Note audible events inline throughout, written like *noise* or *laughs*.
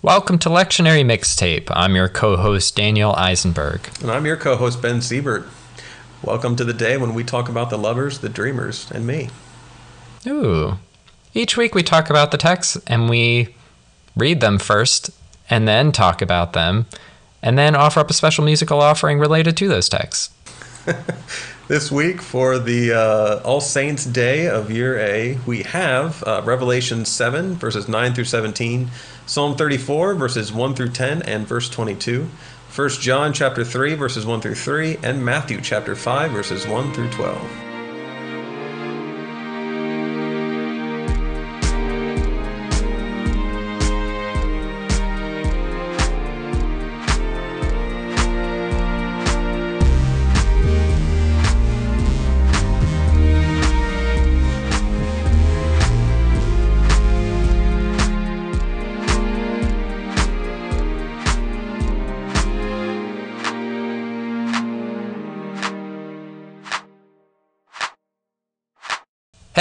Welcome to Lectionary Mixtape. I'm your co host, Daniel Eisenberg. And I'm your co host, Ben Siebert. Welcome to the day when we talk about the lovers, the dreamers, and me. Ooh. Each week we talk about the texts and we read them first and then talk about them and then offer up a special musical offering related to those texts. *laughs* this week for the uh, All Saints Day of Year A, we have uh, Revelation 7, verses 9 through 17, Psalm 34, verses 1 through 10, and verse 22, 1 John chapter 3, verses 1 through 3, and Matthew chapter 5, verses 1 through 12.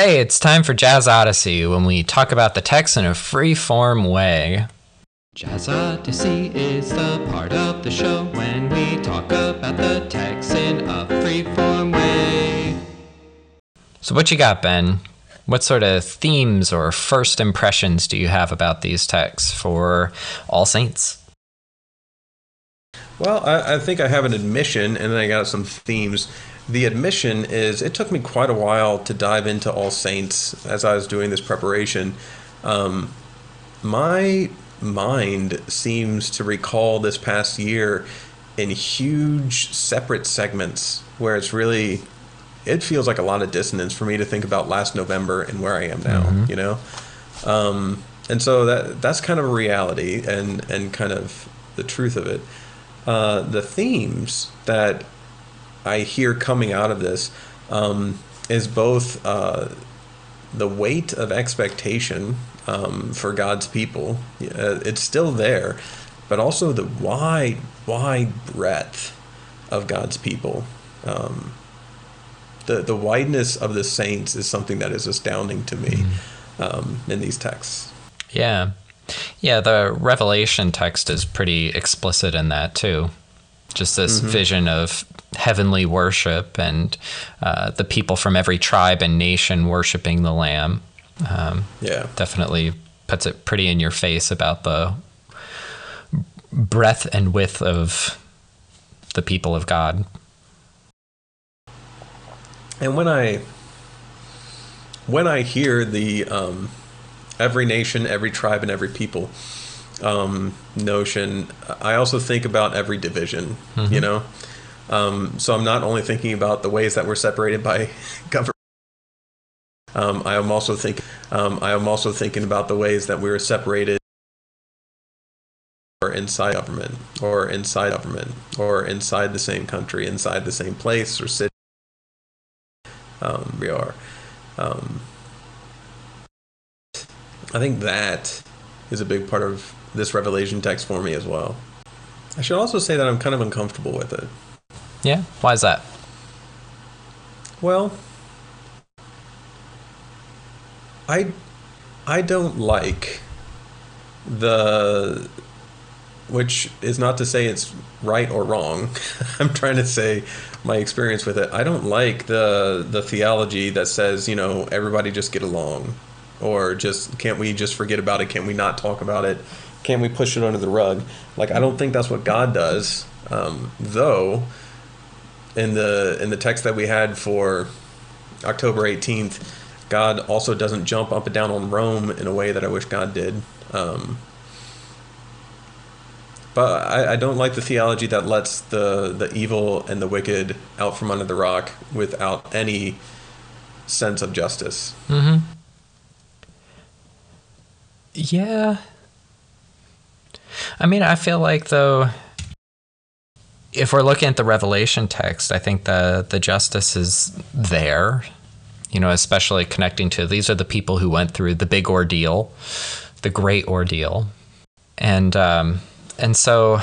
Hey, it's time for Jazz Odyssey when we talk about the text in a free form way. Jazz Odyssey is the part of the show when we talk about the text in a free form way. So, what you got, Ben? What sort of themes or first impressions do you have about these texts for All Saints? Well, I, I think I have an admission and then I got some themes the admission is it took me quite a while to dive into All Saints as I was doing this preparation. Um, my mind seems to recall this past year in huge separate segments where it's really it feels like a lot of dissonance for me to think about last November and where I am now, mm-hmm. you know. Um, and so that that's kind of a reality and and kind of the truth of it. Uh, the themes that I hear coming out of this um, is both uh, the weight of expectation um, for God's people. Uh, it's still there, but also the wide, wide breadth of God's people. Um, the the wideness of the saints is something that is astounding to me mm. in these texts. Yeah, yeah. The Revelation text is pretty explicit in that too. Just this mm-hmm. vision of heavenly worship and uh, the people from every tribe and nation worshiping the Lamb. Um, yeah, definitely puts it pretty in your face about the breadth and width of the people of God. And when I when I hear the um, every nation, every tribe, and every people um, notion, I also think about every division. Mm-hmm. You know, um, so I'm not only thinking about the ways that we're separated by *laughs* government. Um, I am also think um, I am also thinking about the ways that we are separated or inside government or inside government or inside the same country, inside the same place or city. Um, we are. Um, I think that is a big part of this revelation text for me as well. I should also say that I'm kind of uncomfortable with it. Yeah? Why is that? Well, I I don't like the which is not to say it's right or wrong. *laughs* I'm trying to say my experience with it. I don't like the the theology that says, you know, everybody just get along or just can't we just forget about it? Can we not talk about it? Can we push it under the rug? Like I don't think that's what God does. Um, though in the in the text that we had for October 18th, God also doesn't jump up and down on Rome in a way that I wish God did. Um, but I, I, don't like the theology that lets the the evil and the wicked out from under the rock without any sense of justice. Mm-hmm. Yeah. I mean, I feel like though if we're looking at the Revelation text, I think the the justice is there. You know, especially connecting to these are the people who went through the big ordeal, the great ordeal, and um, and so.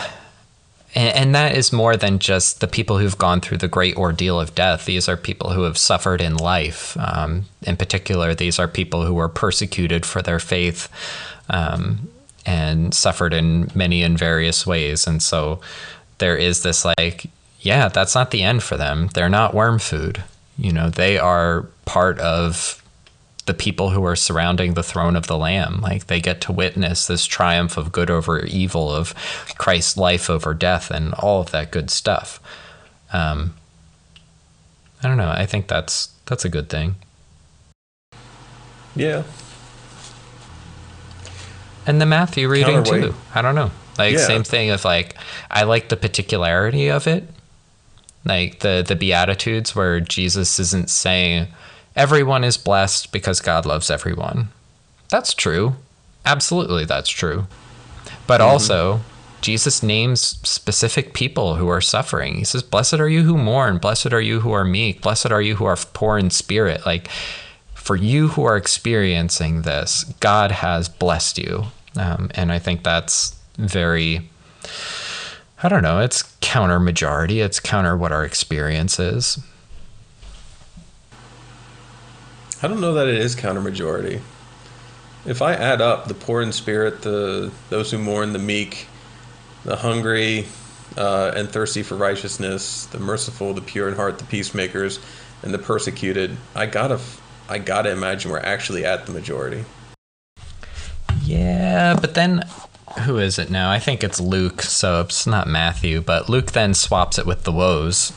And, that is more than just the people who've gone through the great ordeal of death. These are people who have suffered in life. Um, in particular, these are people who were persecuted for their faith um, and suffered in many and various ways. And so there is this like, yeah, that's not the end for them. They're not worm food. You know, they are part of the people who are surrounding the throne of the Lamb. Like they get to witness this triumph of good over evil, of Christ's life over death, and all of that good stuff. Um, I don't know. I think that's that's a good thing. Yeah. And the Matthew reading too. I don't know. Like Yeah. same thing of like I like the particularity of it. Like the the beatitudes where Jesus isn't saying everyone is blessed because God loves everyone. That's true. Absolutely that's true. But mm-hmm. also Jesus names specific people who are suffering. He says, Blessed are you who mourn, blessed are you who are meek, blessed are you who are poor in spirit. Like, for you who are experiencing this, God has blessed you. Um, and I think that's very, I don't know, it's counter majority, it's counter what our experience is. I don't know that it is counter majority. If I add up the poor in spirit, the those who mourn, the meek, the hungry uh, and thirsty for righteousness, the merciful, the pure in heart, the peacemakers, and the persecuted, I gotta, I gotta imagine we're actually at the majority. Yeah, but then who is it now? I think it's Luke, so it's not Matthew, but Luke then swaps it with the woes.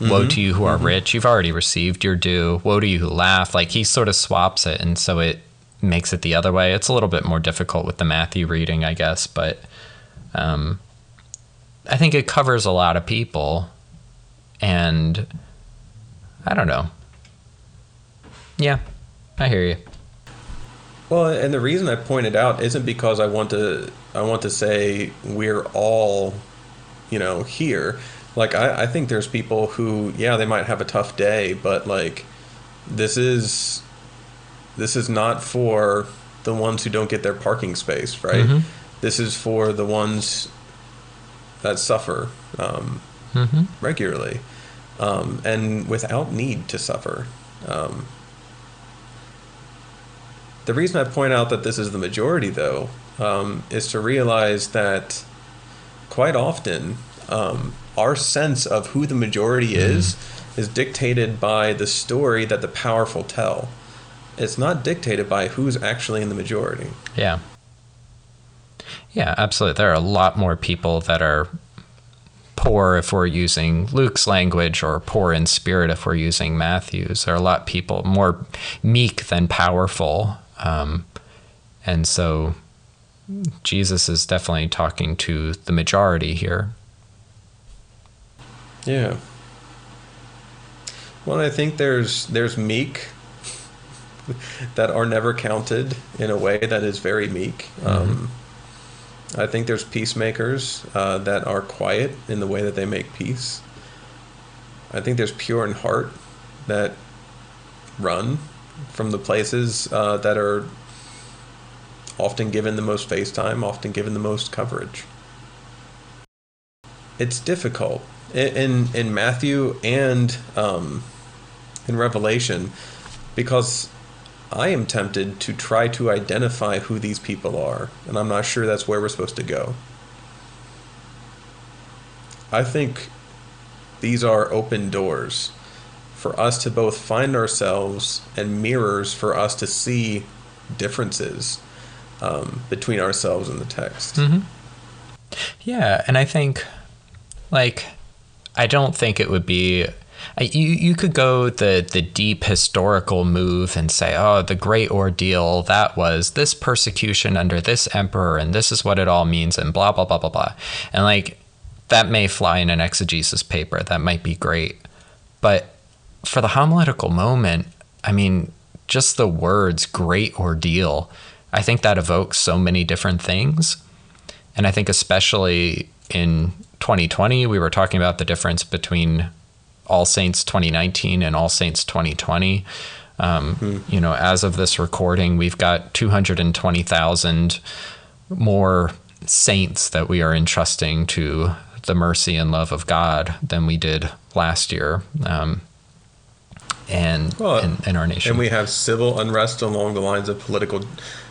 Woe to you who are rich, you've already received your due. Woe to you who laugh. Like he sort of swaps it, and so it makes it the other way. It's a little bit more difficult with the Matthew reading, I guess, but um, I think it covers a lot of people, and I don't know. Yeah, I hear you. Well, and the reason I pointed out isn't because I want to I want to say we're all, you know, here. Like I, I think there's people who, yeah, they might have a tough day, but like this is this is not for the ones who don't get their parking space, right? Mhm. This is for the ones that suffer um, hmm regularly um, and without need to suffer. Um, the reason I point out that this is the majority, though, um, is to realize that quite often um, our sense of who the majority is is dictated by the story that the powerful tell. It's not dictated by who's actually in the majority. Yeah. Yeah, absolutely. There are a lot more people that are poor if we're using Luke's language or poor in spirit if we're using Matthew's. There are a lot of people more meek than powerful. Um, and so Jesus is definitely talking to the majority here. Yeah. Well, I think there's there's meek *laughs* that are never counted in a way that is very meek. Um, I think there's peacemakers uh, that are quiet in the way that they make peace. I think there's pure in heart that run from the places uh, that are often given the most face time, often given the most coverage. It's difficult. In in, Matthew and um, in Revelation because I am tempted to try to identify who these people are, and I'm not sure that's where we're supposed to go. I think these are open doors for us to both find ourselves and mirrors for us to see differences um, between ourselves and the text. Yeah, and I think, like, I don't think it would be. I- You you could go the the deep historical move and say, oh, the great ordeal that was this persecution under this emperor, and this is what it all means, and blah blah blah blah blah, and like that may fly in an exegesis paper. That might be great, but for the homiletical moment, I mean, just the words "great ordeal," I think that evokes so many different things. And I think especially in 2020, we were talking about the difference between All Saints 2019 and All Saints 2020. Um, You know, as of this recording, we've got 220,000 more saints that we are entrusting to the mercy and love of God than we did last year. Um, and Well, our nation. And we have civil unrest along the lines of political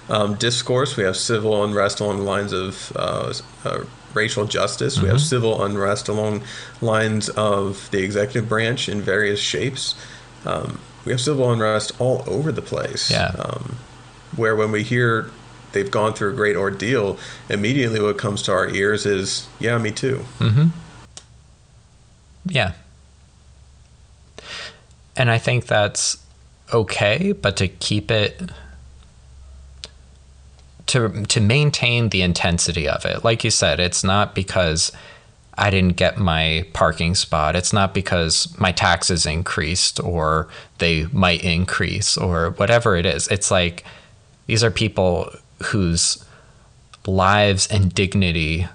um, discourse. We have civil unrest along the lines of uh, uh, racial justice. We have civil unrest along lines of the executive branch in various shapes. Um, we have civil unrest all over the place. Yeah. Um, where when we hear they've gone through a great ordeal, immediately what comes to our ears is, yeah, me too. Yeah. And I think that's okay, but to keep it to to maintain the intensity of it. Like you said, it's not because I didn't get my parking spot. It's not because my taxes increased or they might increase or whatever it is. It's like these are people whose lives and dignity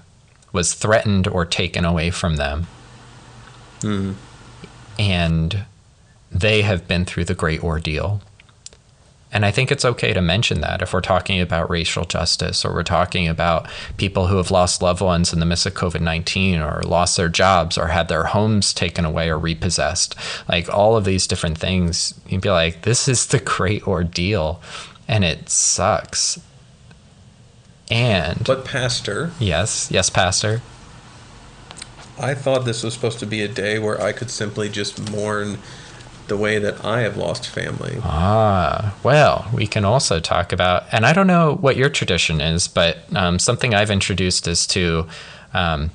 was threatened or taken away from them mm-hmm. and they have been through the great ordeal. And I think it's okay to mention that if we're talking about racial justice or we're talking about people who have lost loved ones in the midst of COVID 19 or lost their jobs or had their homes taken away or repossessed. Like all of these different things, you'd be like, this is the great ordeal and it sucks. And But, Pastor, yes, yes, Pastor. I thought this was supposed to be a day where I could simply just mourn the way that I have lost family. Ah, well, we can also talk about, and I don't know what your tradition is, but um, something I've introduced is to um,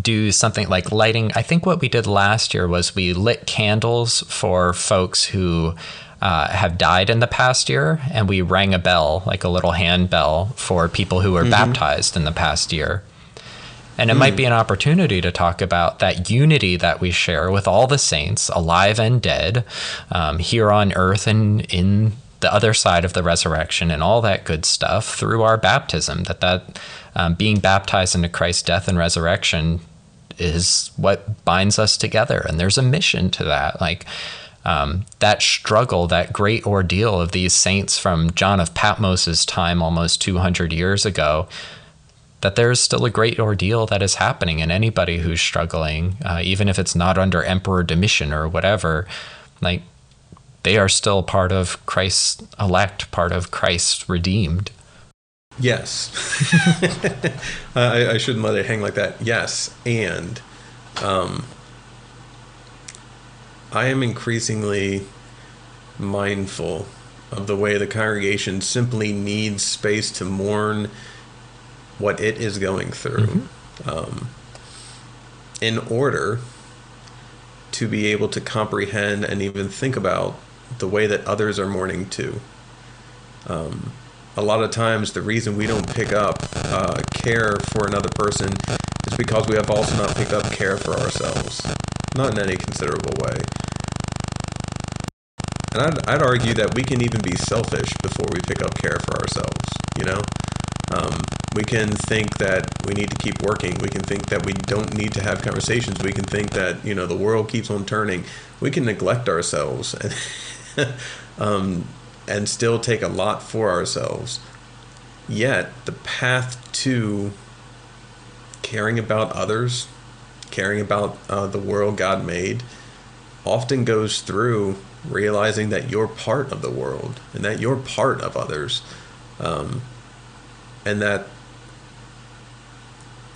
do something like lighting. I think what we did last year was we lit candles for folks who uh, have died in the past year, and we rang a bell, like a little hand bell, for people who were baptized in the past year. And it might be an opportunity to talk about that unity that we share with all the saints, alive and dead, um, here on earth and in the other side of the resurrection, and all that good stuff through our baptism. That that um, being baptized into Christ's death and resurrection is what binds us together, and there's a mission to that. Like um, that struggle, that great ordeal of these saints from John of Patmos's time, almost 200 years ago that there's still a great ordeal that is happening, and anybody who's struggling, uh, even if it's not under Emperor Domitian or whatever, like they are still part of Christ's elect, part of Christ's redeemed. Yes. *laughs* I, I shouldn't let it hang like that. Yes. And um, I am increasingly mindful of the way the congregation simply needs space to mourn what it is going through um, in order to be able to comprehend and even think about the way that others are mourning too a lot of times the reason we don't pick up uh, care for another person is because we have also not picked up care for ourselves, not in any considerable way. And I'd, I'd argue that we can even be selfish before we pick up care for ourselves, you know? Um, we can think that we need to keep working. We can think that we don't need to have conversations. We can think that, you know, the world keeps on turning. We can neglect ourselves and, *laughs* um, and still take a lot for ourselves. Yet, the path to caring about others, caring about uh, the world God made, often goes through realizing that you're part of the world and that you're part of others. Um, and that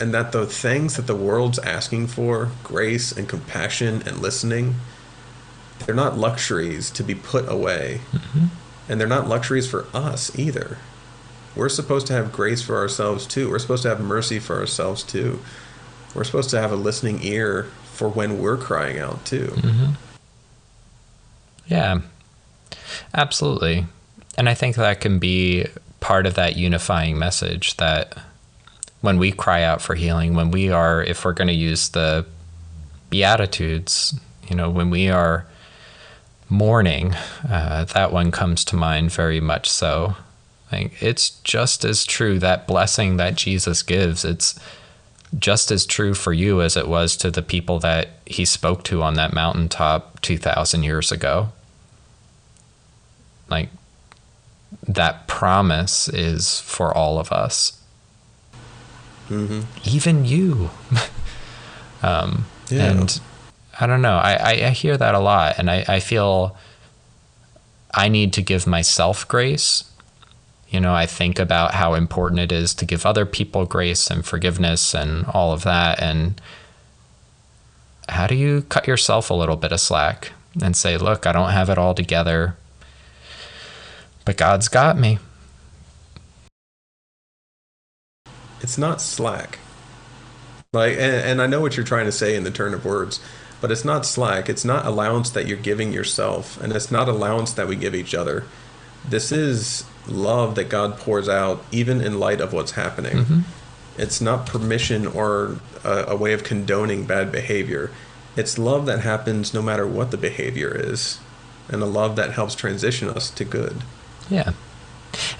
and that the things that the world's asking for grace and compassion and listening they're not luxuries to be put away. Mm-hmm. And they're not luxuries for us either. We're supposed to have grace for ourselves too. We're supposed to have mercy for ourselves too. We're supposed to have a listening ear for when we're crying out too. Mm-hmm. Yeah, absolutely. And I think that can be part of that unifying message that when we cry out for healing, when we are, if we're going to use the Beatitudes, you know, when we are mourning, uh, that one comes to mind very much so. Like, it's just as true that blessing that Jesus gives. It's just as true for you as it was to the people that he spoke to on that mountaintop 2,000 years ago. Like, that promise is for all of us, mm-hmm. even you. *laughs* um, Yeah. And I don't know, I, I, I hear that a lot, and I, I feel I need to give myself grace You know, I think about how important it is to give other people grace and forgiveness and all of that. And how do you cut yourself a little bit of slack and say, look, I don't have it all together, but God's got me? It's not slack. Like, and, and I know what you're trying to say in the turn of words, but it's not slack. It's not allowance that you're giving yourself, and it's not allowance that we give each other. This is love that God pours out, even in light of what's happening. Mm-hmm. It's not permission or a, a way of condoning bad behavior. It's love that happens no matter what the behavior is, and a love that helps transition us to good. Yeah.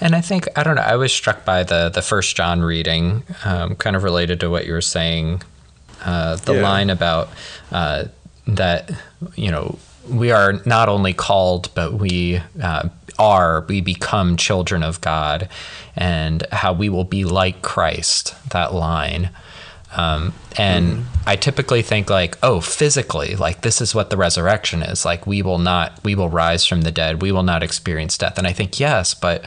And I think I don't know. I was struck by the the first John reading, um, kind of related to what you were saying. Uh, the Yeah. line about uh, that you know we are not only called, but we uh, are we become children of God, and how we will be like Christ. That line. Um, and I typically think like, oh, physically, like this is what the resurrection is. Like we will not, we will rise from the dead. We will not experience death. And I think yes, but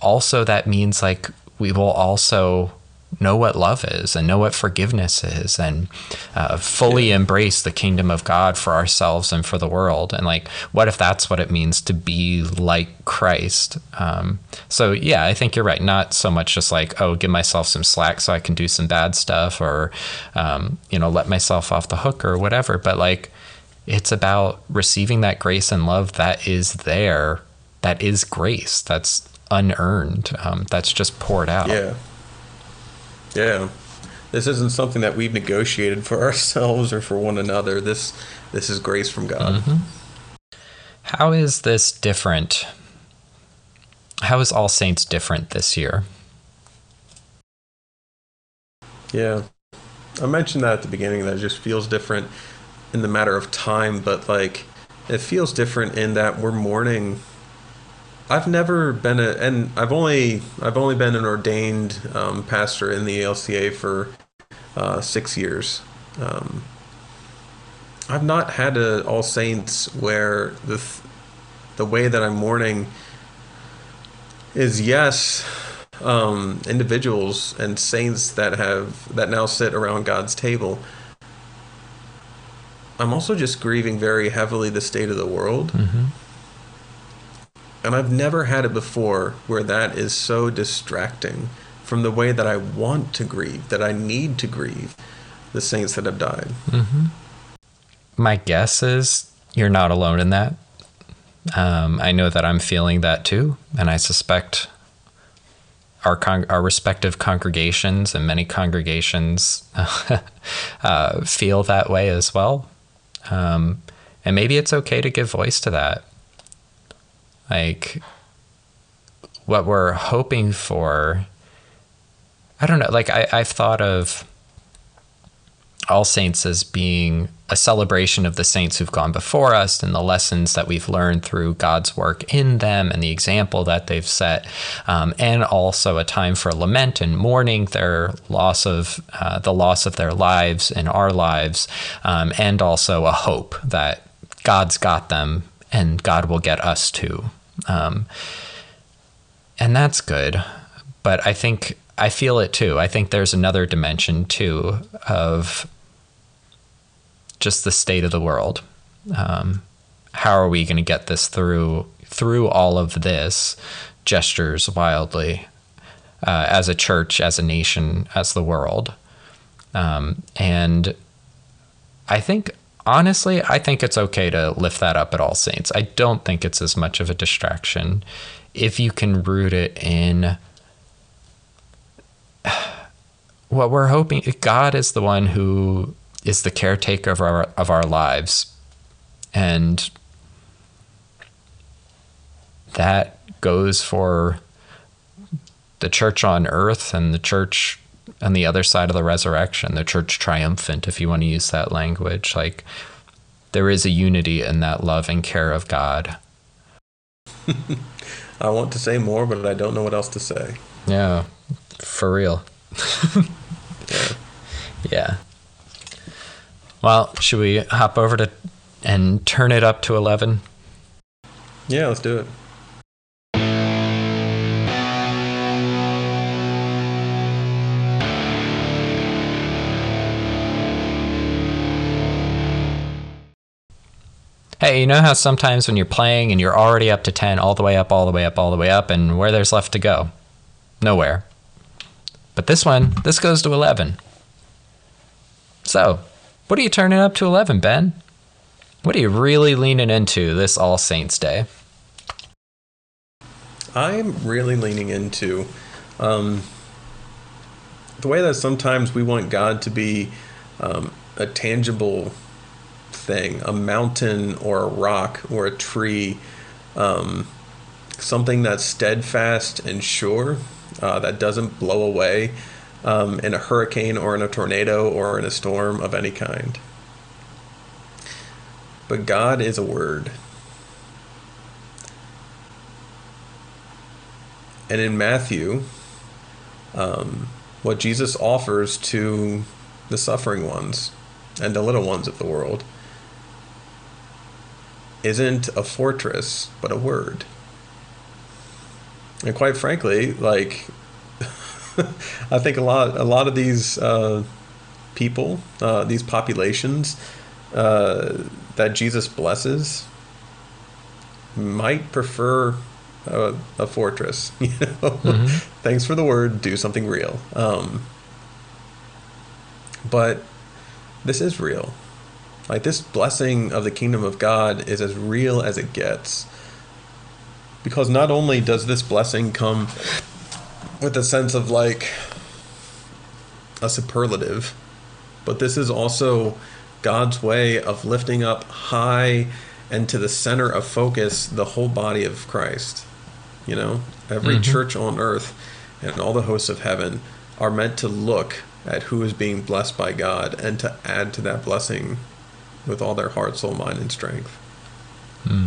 also that means like we will also know what love is and know what forgiveness is and uh, fully embrace the kingdom of God for ourselves and for the world. And like, what if that's what it means to be like Christ? Um, so yeah, I think you're right. Not so much just like, oh, give myself some slack so I can do some bad stuff or, um, you know, let myself off the hook or whatever. But like, it's about receiving that grace and love that is there, that is grace, that's unearned, um, that's just poured out. Yeah. Yeah. This isn't something that we've negotiated for *laughs* ourselves or for one another. This this is grace from God. Mm-hmm. How is this different? How is All Saints different this year? Yeah. I mentioned that at the beginning that it just feels different in the matter of time, but like it feels different in that we're mourning I've never been a, and I've only I've only been an ordained um, pastor in the ELCA for uh, six years. Um, I've not had a All Saints where the th- the way that I'm mourning is yes, um, individuals and saints that have that now sit around God's table. I'm also just grieving very heavily the state of the world. Mm-hmm. And I've never had it before where that is so distracting from the way that I want to grieve, that I need to grieve the saints that have died. Mm-hmm. My guess is you're not alone in that. Um, I know that I'm feeling that too, and I suspect our con- our respective congregations and many congregations *laughs* uh, feel that way as well. Um, and maybe it's okay to give voice to that. Like what we're hoping for. I don't know. Like I, I've thought of All Saints as being a celebration of the saints who've gone before us and the lessons that we've learned through God's work in them and the example that they've set, um, and also a time for lament and mourning their loss of uh, the loss of their lives and our lives, um, and also a hope that God's got them and God will get us too. Um, and that's good. But I think I feel it too. I think there's another dimension too of just the state of the world. Um, how are we going to get this through through all of this gestures wildly uh, as a church, as a nation, as the world? Um, and I think honestly, I think it's okay to lift that up at All Saints. I don't think it's as much of a distraction if you can root it in *sighs* what we're hoping. God is the one who is the caretaker of our of our lives, and that goes for the church on earth and the church on the other side of the resurrection, the church triumphant, if you want to use that language. Like there is a unity in that love and care of God. *laughs* I want to say more, but I don't know what else to say. Yeah, for real. Yeah. *laughs* Yeah. Well, should we hop over to and turn it up to 11? Yeah, let's do it. Hey, you know how sometimes when you're playing and you're already up to 10, all the way up, all the way up, all the way up, and where there's left to go? Nowhere. But this one, this goes to 11. So, what are you turning up to 11, Ben? What are you really leaning into this All Saints Day? I'm really leaning into um, the way that sometimes we want God to be um, a tangible thing, a mountain or a rock or a tree, um, something that's steadfast and sure, uh, that doesn't blow away um, in a hurricane or in a tornado or in a storm of any kind. But God is a word. And in Matthew, um, what Jesus offers to the suffering ones and the little ones of the world isn't a fortress, but a word. And quite frankly, like *laughs* I think a lot, a lot of these uh, people, uh, these populations uh, that Jesus blesses, might prefer a, a fortress. *laughs* You know, mm-hmm. thanks for the word. Do something real. Um, but this is real. Like this blessing of the kingdom of God is as real as it gets. Because not only does this blessing come with a sense of like a superlative, but this is also God's way of lifting up high and to the center of focus the whole body of Christ. You know, every mm-hmm. church on earth and all the hosts of heaven are meant to look at who is being blessed by God and to add to that blessing with all their heart, soul, mind, and strength. Hmm.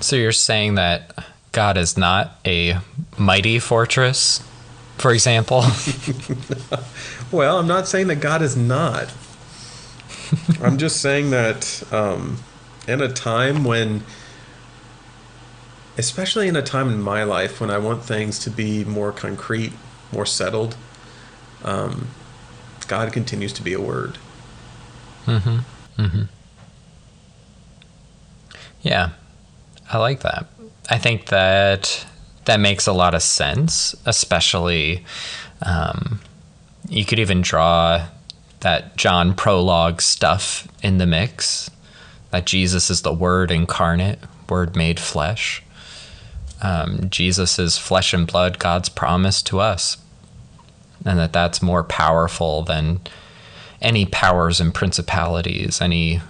So you're saying that God is not a mighty fortress, for example? *laughs* well, I'm not saying that God is not. *laughs* I'm just saying that um, in a time when especially in a time in my life when I want things to be more concrete, more settled, um, God continues to be a word. Mm-hmm. Mm-hmm. Yeah, I like that. I think that that makes a lot of sense, especially um, you could even draw that John prologue stuff in the mix. That Jesus is the Word incarnate, Word made flesh um, Jesus is flesh and blood, God's promise to us, and that that's more powerful than any powers and principalities, any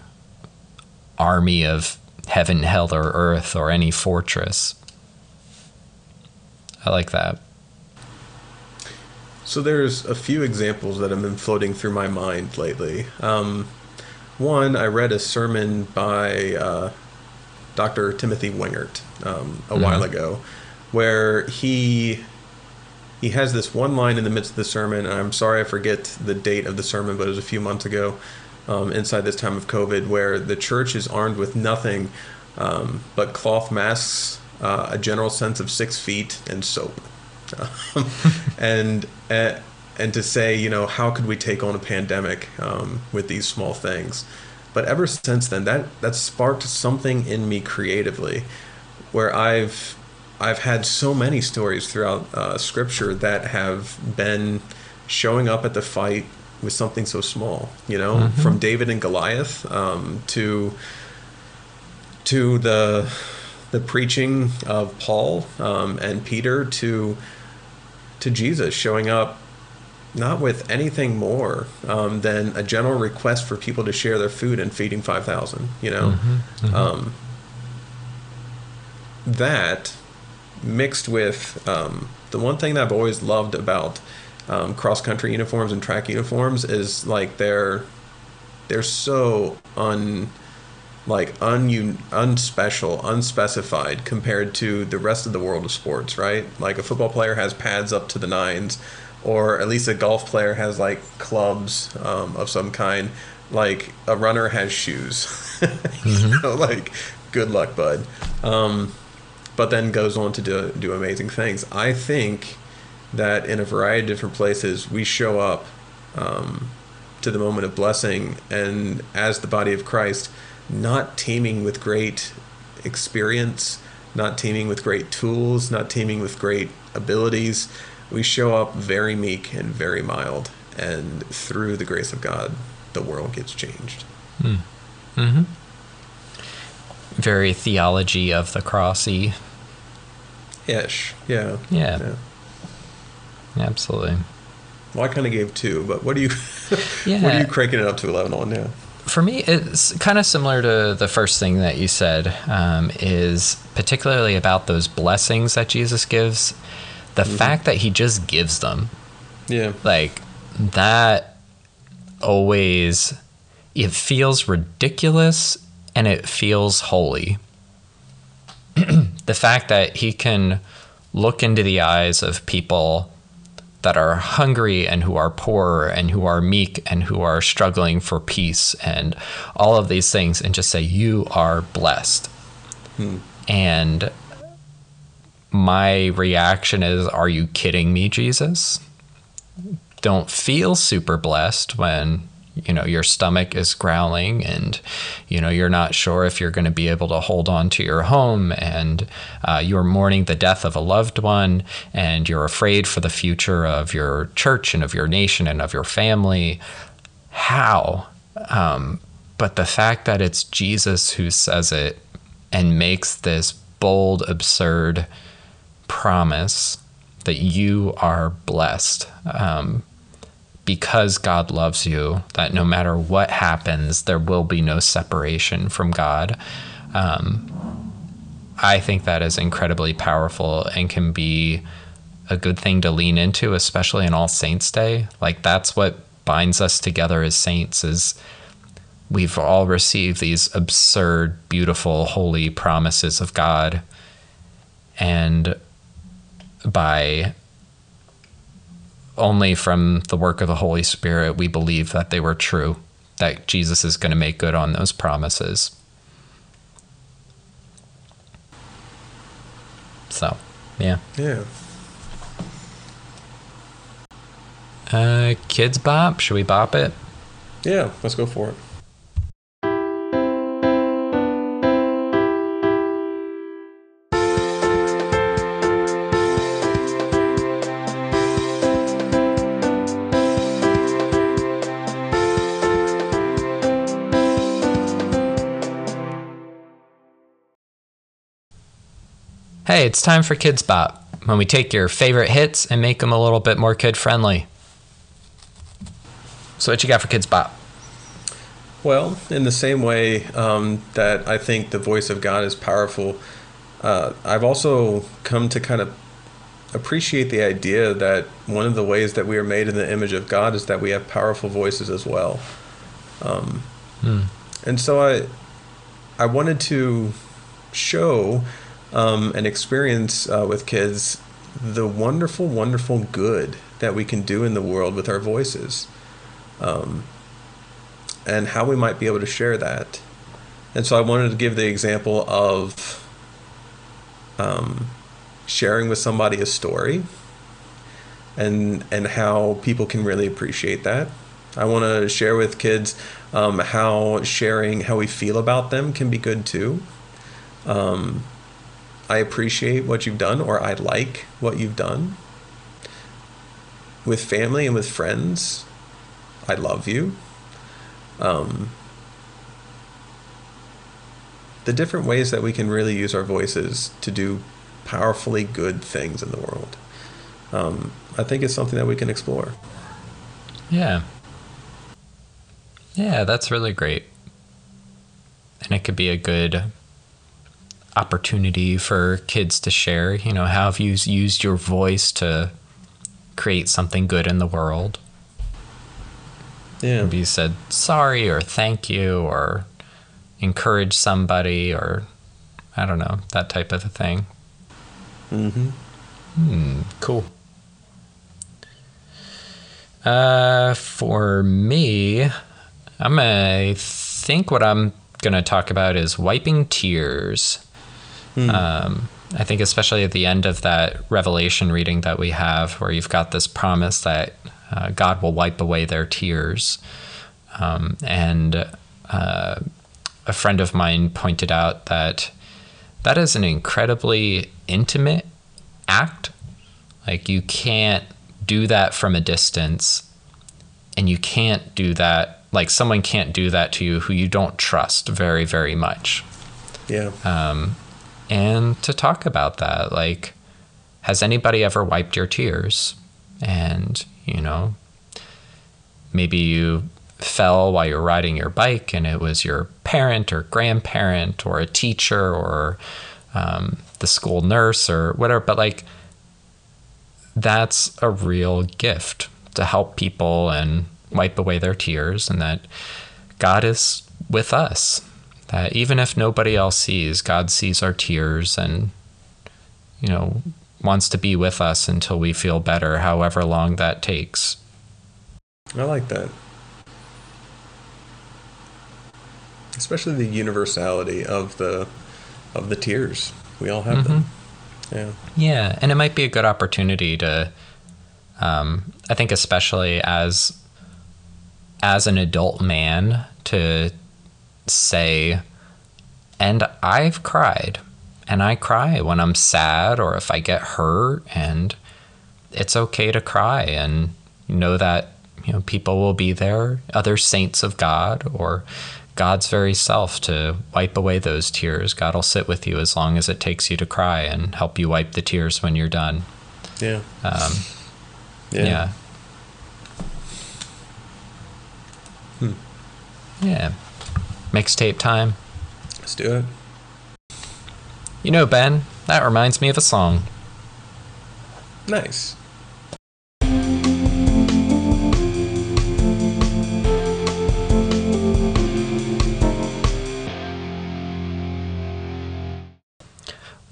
army of heaven, hell, or earth, or any fortress. I like that. So there's a few examples that have been floating through my mind lately. Um, one, I read a sermon by uh, Dr. Timothy Wengert um, a mm-hmm. while ago, where he he has this one line in the midst of the sermon, and I'm sorry I forget the date of the sermon, but it was a few months ago, um, inside this time of COVID, where the church is armed with nothing um, but cloth masks, uh, a general sense of six feet, and soap, *laughs* and. Uh, and to say, you know, how could we take on a pandemic um, with these small things? But ever since then, that that sparked something in me creatively, where I've I've had so many stories throughout uh, Scripture that have been showing up at the fight with something so small. You know, mm-hmm. from David and Goliath um, to to the the preaching of Paul um, and Peter to to Jesus showing up not with anything more um, than a general request for people to share their food and feeding 5,000, you know? Mm-hmm, mm-hmm. Um, that mixed with um, the one thing that I've always loved about um, cross country uniforms and track uniforms is like they're they're so un like un unspecial, unspecified compared to the rest of the world of sports, right? Like a football player has pads up to the nines or at least a golf player has like clubs um, of some kind. Like a runner has shoes. *laughs* mm-hmm. you know, like good luck, bud. Um, but then goes on to do do amazing things. I think that in a variety of different places we show up um, to the moment of blessing, and as the body of Christ, not teeming with great experience, not teeming with great tools, not teeming with great abilities. We show up very meek and very mild, and through the grace of God, the world gets changed. Very theology of the crossy. Ish, yeah. Yeah. Absolutely. Well, I kind of gave two, but what *laughs* are you? yeah. what are you cranking it up to eleven on? Yeah. For me, it's kind of similar to the first thing that you said, um, is particularly about those blessings that Jesus gives. The fact that he just gives them, Yeah. like that, always, it feels ridiculous and it feels holy. *clears throat* the fact that he can look into the eyes of people that are hungry and who are poor and who are meek and who are struggling for peace and all of these things and just say you are blessed. Hmm. And my reaction is are you kidding me jesus? Don't feel super blessed when you know your stomach is growling and you know you're not sure if you're going to be able to hold on to your home and uh, you're mourning the death of a loved one and you're afraid for the future of your church and of your nation and of your family. How? Um, but the fact that it's jesus who says it and makes this bold absurd promise that you are blessed um, because God loves you, that no matter what happens, there will be no separation from God. Um, I think that is incredibly powerful and can be a good thing to lean into, especially in All Saints Day. Like that's what binds us together as saints is we've all received these absurd, beautiful, holy promises of God. And by only from the work of the Holy Spirit, we believe that they were true, that Jesus is going to make good on those promises. So, yeah. Yeah. Uh, kids bop. Should we bop it? Yeah. Let's go for it. Hey, it's time for Kids Bop, when we take your favorite hits and make them a little bit more kid friendly. So, what you got for Kids Bop? Well, in the same way um, that I think the voice of God is powerful, uh, I've also come to kind of appreciate the idea that one of the ways that we are made in the image of God is that we have powerful voices as well. Um, And so I, I wanted to show um, and experience uh, with kids the wonderful, wonderful good that we can do in the world with our voices and how we might be able to share that. And so I wanted to give the example of um, sharing with somebody a story and and how people can really appreciate that. I want to share with kids um, how sharing how we feel about them can be good too. Um, I appreciate what you've done, or I like what you've done. With family and with friends, I love you um, the different ways that we can really use our voices to do powerfully good things in the world. Um, I think it's something that we can explore. Yeah. Yeah, that's really great. And it could be a good opportunity for kids to share, you know, how have you used your voice to create something good in the world? Yeah. Maybe you said sorry or thank you or encourage somebody or I don't know, that type of a thing. Mm-hmm. Hmm, cool. Uh, for me, I'm gonna think what I'm gonna talk about is wiping tears. Um, I think especially at the end of that Revelation reading that we have, where you've got this promise that uh, God will wipe away their tears, um, and uh, a friend of mine pointed out that that is an incredibly intimate act. Like you can't do that from a distance, and you can't do that. Like someone can't do that to you who you don't trust very, very much. Yeah. Um, and to talk about that, like, has anybody ever wiped your tears? And you know, maybe you fell while you're riding your bike and it was your parent or grandparent or a teacher or um, the school nurse or whatever but like that's a real gift to help people and wipe away their tears and that god is with us that even if nobody else sees god sees our tears and you know wants to be with us until we feel better however long that takes I like that. Especially the universality of the of the tears. We all have them. Yeah. Yeah, and it might be a good opportunity to, um, I think, especially as as an adult man, to say, and I've cried, and I cry when I'm sad or if I get hurt, and it's okay to cry, and know that you know people will be there, other saints of God or God's very self to wipe away those tears. God will sit with you as long as it takes you to cry and help you wipe the tears when you're done. Yeah. Um, Yeah. yeah. Hmm. Yeah. Mixtape time. Let's do it. You know, Ben, that reminds me of a song. Nice.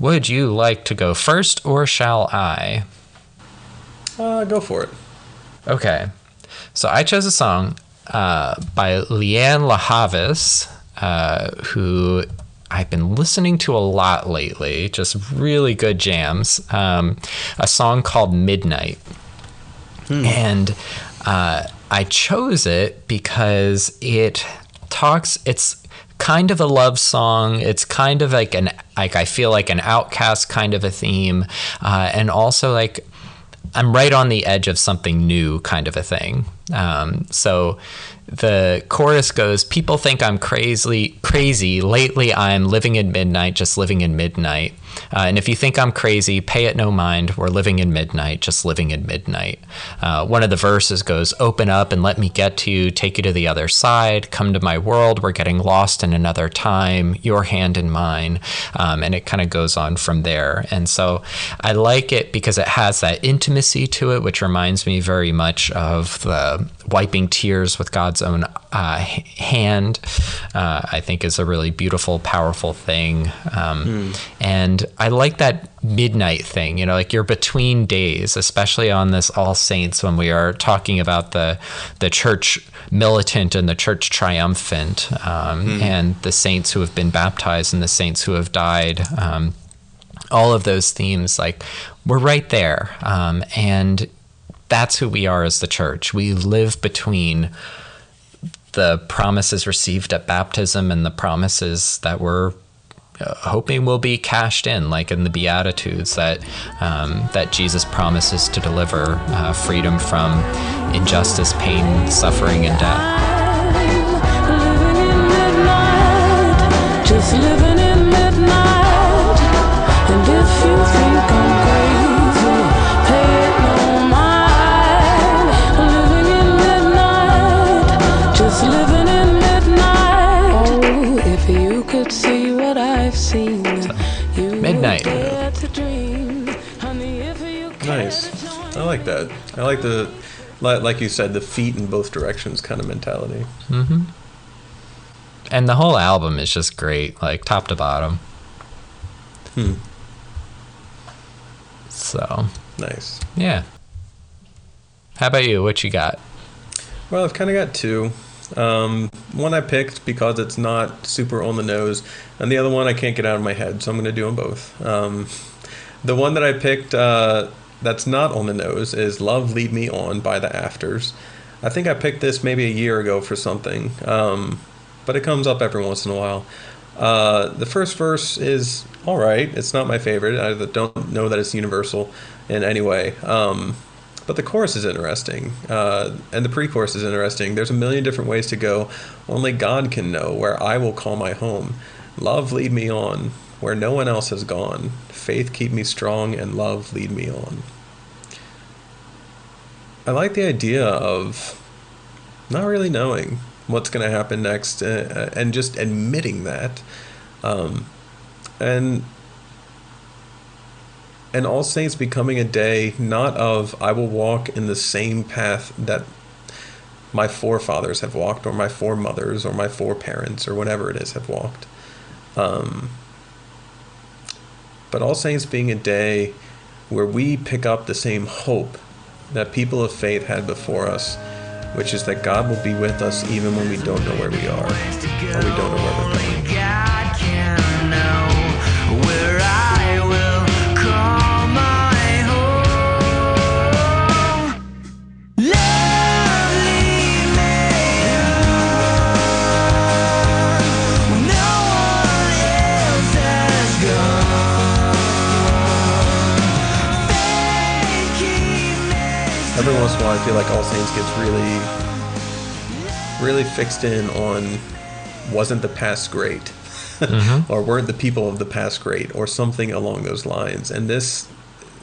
Would you like to go first or shall I? Uh, go for it. Okay. So I chose a song uh, by Lianne La Havas, uh, who I've been listening to a lot lately, just really good jams. Um, a song called Midnight. And uh, I chose it because it talks, it's kind of a love song. It's kind of like an, like I feel like an outcast kind of a theme. Uh, and also like, I'm right on the edge of something new, kind of a thing. Um, so the chorus goes, "People think I'm crazy, crazy. Lately, I'm living in midnight, just living in midnight. Uh, and if you think I'm crazy, pay it no mind. We're living in midnight, just living in midnight." Uh, one of the verses goes, "Open up and let me get to you, take you to the other side. Come to my world. We're getting lost in another time. Your hand in mine." Um, and it kind of goes on from there. And so I like it because it has that intimacy to it, which reminds me very much of the wiping tears with God's own uh, hand. Uh, I think is a really beautiful, powerful thing. Um, And I like that midnight thing. You know, like you're between days, especially on this All Saints when we are talking about the the church militant and the church triumphant, um, and the saints who have been baptized and the saints who have died. Um, all of those themes, like we're right there, um, and that's who we are as the church. We live between the promises received at baptism and the promises that we're uh, hoping will be cashed in, like in the Beatitudes that um, that Jesus promises to deliver uh, freedom from injustice, pain, suffering, and death. Like that. I like the, like you said, the feet in both directions kind of mentality. And the whole album is just great, like top to bottom. Hmm. So, Nice. yeah. How about you? What you got? Well, I've kind of got two. Um, one I picked because it's not super on the nose, and the other one I can't get out of my head, so I'm going to do them both. Um, the one that I picked uh, that's not on the nose is Love Lead Me On by the Afters. I think I picked this maybe a year ago for something. Um, but it comes up every once in a while. Uh, the first verse is all right. It's not my favorite. I don't know that it's universal in any way. Um, but the chorus is interesting, uh, and the pre-chorus is interesting. There's a million different ways to go. Only God can know where I will call my home. Love lead me on where no one else has gone. Faith keep me strong, and love lead me on. I like the idea of not really knowing what's going to happen next uh, and just admitting that. Um, and and All Saints becoming a day not of I will walk in the same path that my forefathers have walked, or my foremothers, or my foreparents, or whatever it is have walked. Um, but All Saints being a day where we pick up the same hope that people of faith had before us, which is that God will be with us even when we don't know where we are, or we don't know where we're going. Me Every once in a while, I feel like All Saints gets really, really fixed in on wasn't the past great, *laughs* or weren't the people of the past great, or something along those lines. And this,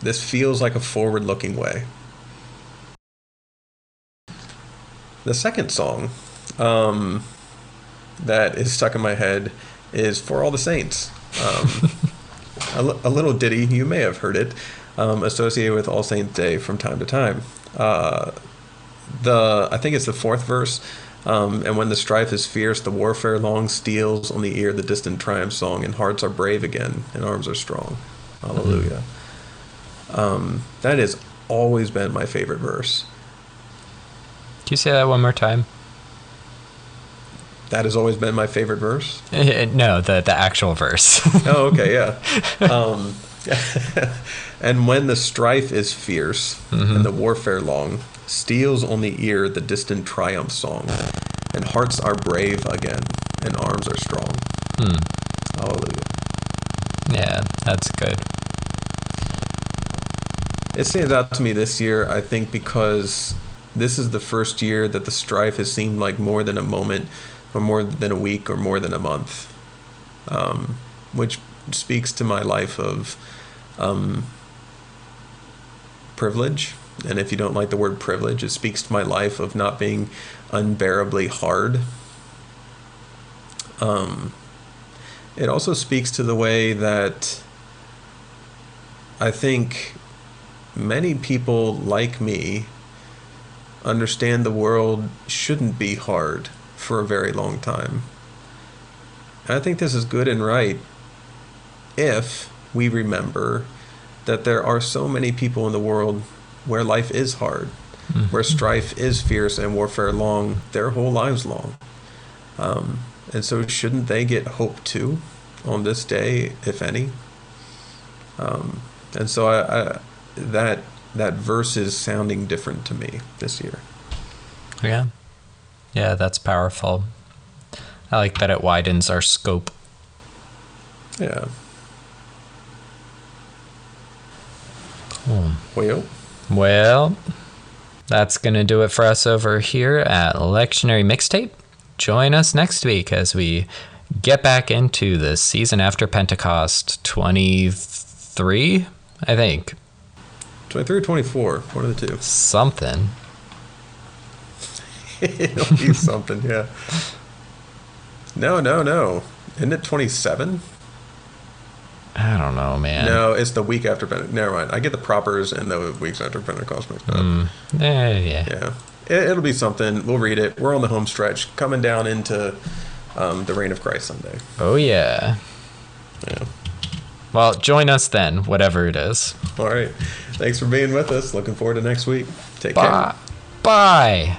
this feels like a forward-looking way. The second song um, that is stuck in my head is "For All the Saints." Um, *laughs* a, little ditty you may have heard it um, associated with All Saints Day from time to time. Uh, the I think it's the fourth verse. Um, and when the strife is fierce, the warfare long steals on the ear the distant triumph song, and hearts are brave again, and arms are strong. Hallelujah. Um, that has always been my favorite verse. Can you say that one more time? That has always been my favorite verse. *laughs* No, the the actual verse. Oh, okay, yeah. *laughs* Um, *laughs* and when the strife is fierce and the warfare long, steals on the ear the distant triumph song, and hearts are brave again, and arms are strong. Hallelujah. yeah, that's good. It stands out to me this year, I think, because this is the first year that the strife has seemed like more than a moment, or more than a week, or more than a month, um, which speaks to my life of um, privilege. And if you don't like the word privilege, it speaks to my life of not being unbearably hard. Um, it also speaks to the way that I think many people like me understand the world shouldn't be hard for a very long time. And I think this is good and right if we remember that there are so many people in the world where life is hard, where strife is fierce and warfare long their whole lives long. Um, and so, shouldn't they get hope too on this day, if any? Um, and so, I, I, that that verse is sounding different to me this year. Yeah. Yeah, that's powerful. I like that it widens our scope. Yeah. Well, Well, that's going to do it for us over here at Lectionary Mixtape. Join us next week as we get back into the season after Pentecost 23, I think. 23 or 24, one of the two. Something. *laughs* It'll be something, yeah. No, no, no. Isn't it 27? I don't know, man. No, it's the week after Pentecost. Never mind. I get the propers and the weeks after Pentecost mixed up. Eh, yeah. Yeah. It, it'll be something. We'll read it. We're on the home stretch, coming down into um, the reign of Christ Sunday. Oh, yeah. Yeah. Well, join us then, whatever it is. All right. Thanks for being with us. Looking forward to next week. Take Bye. care. Bye.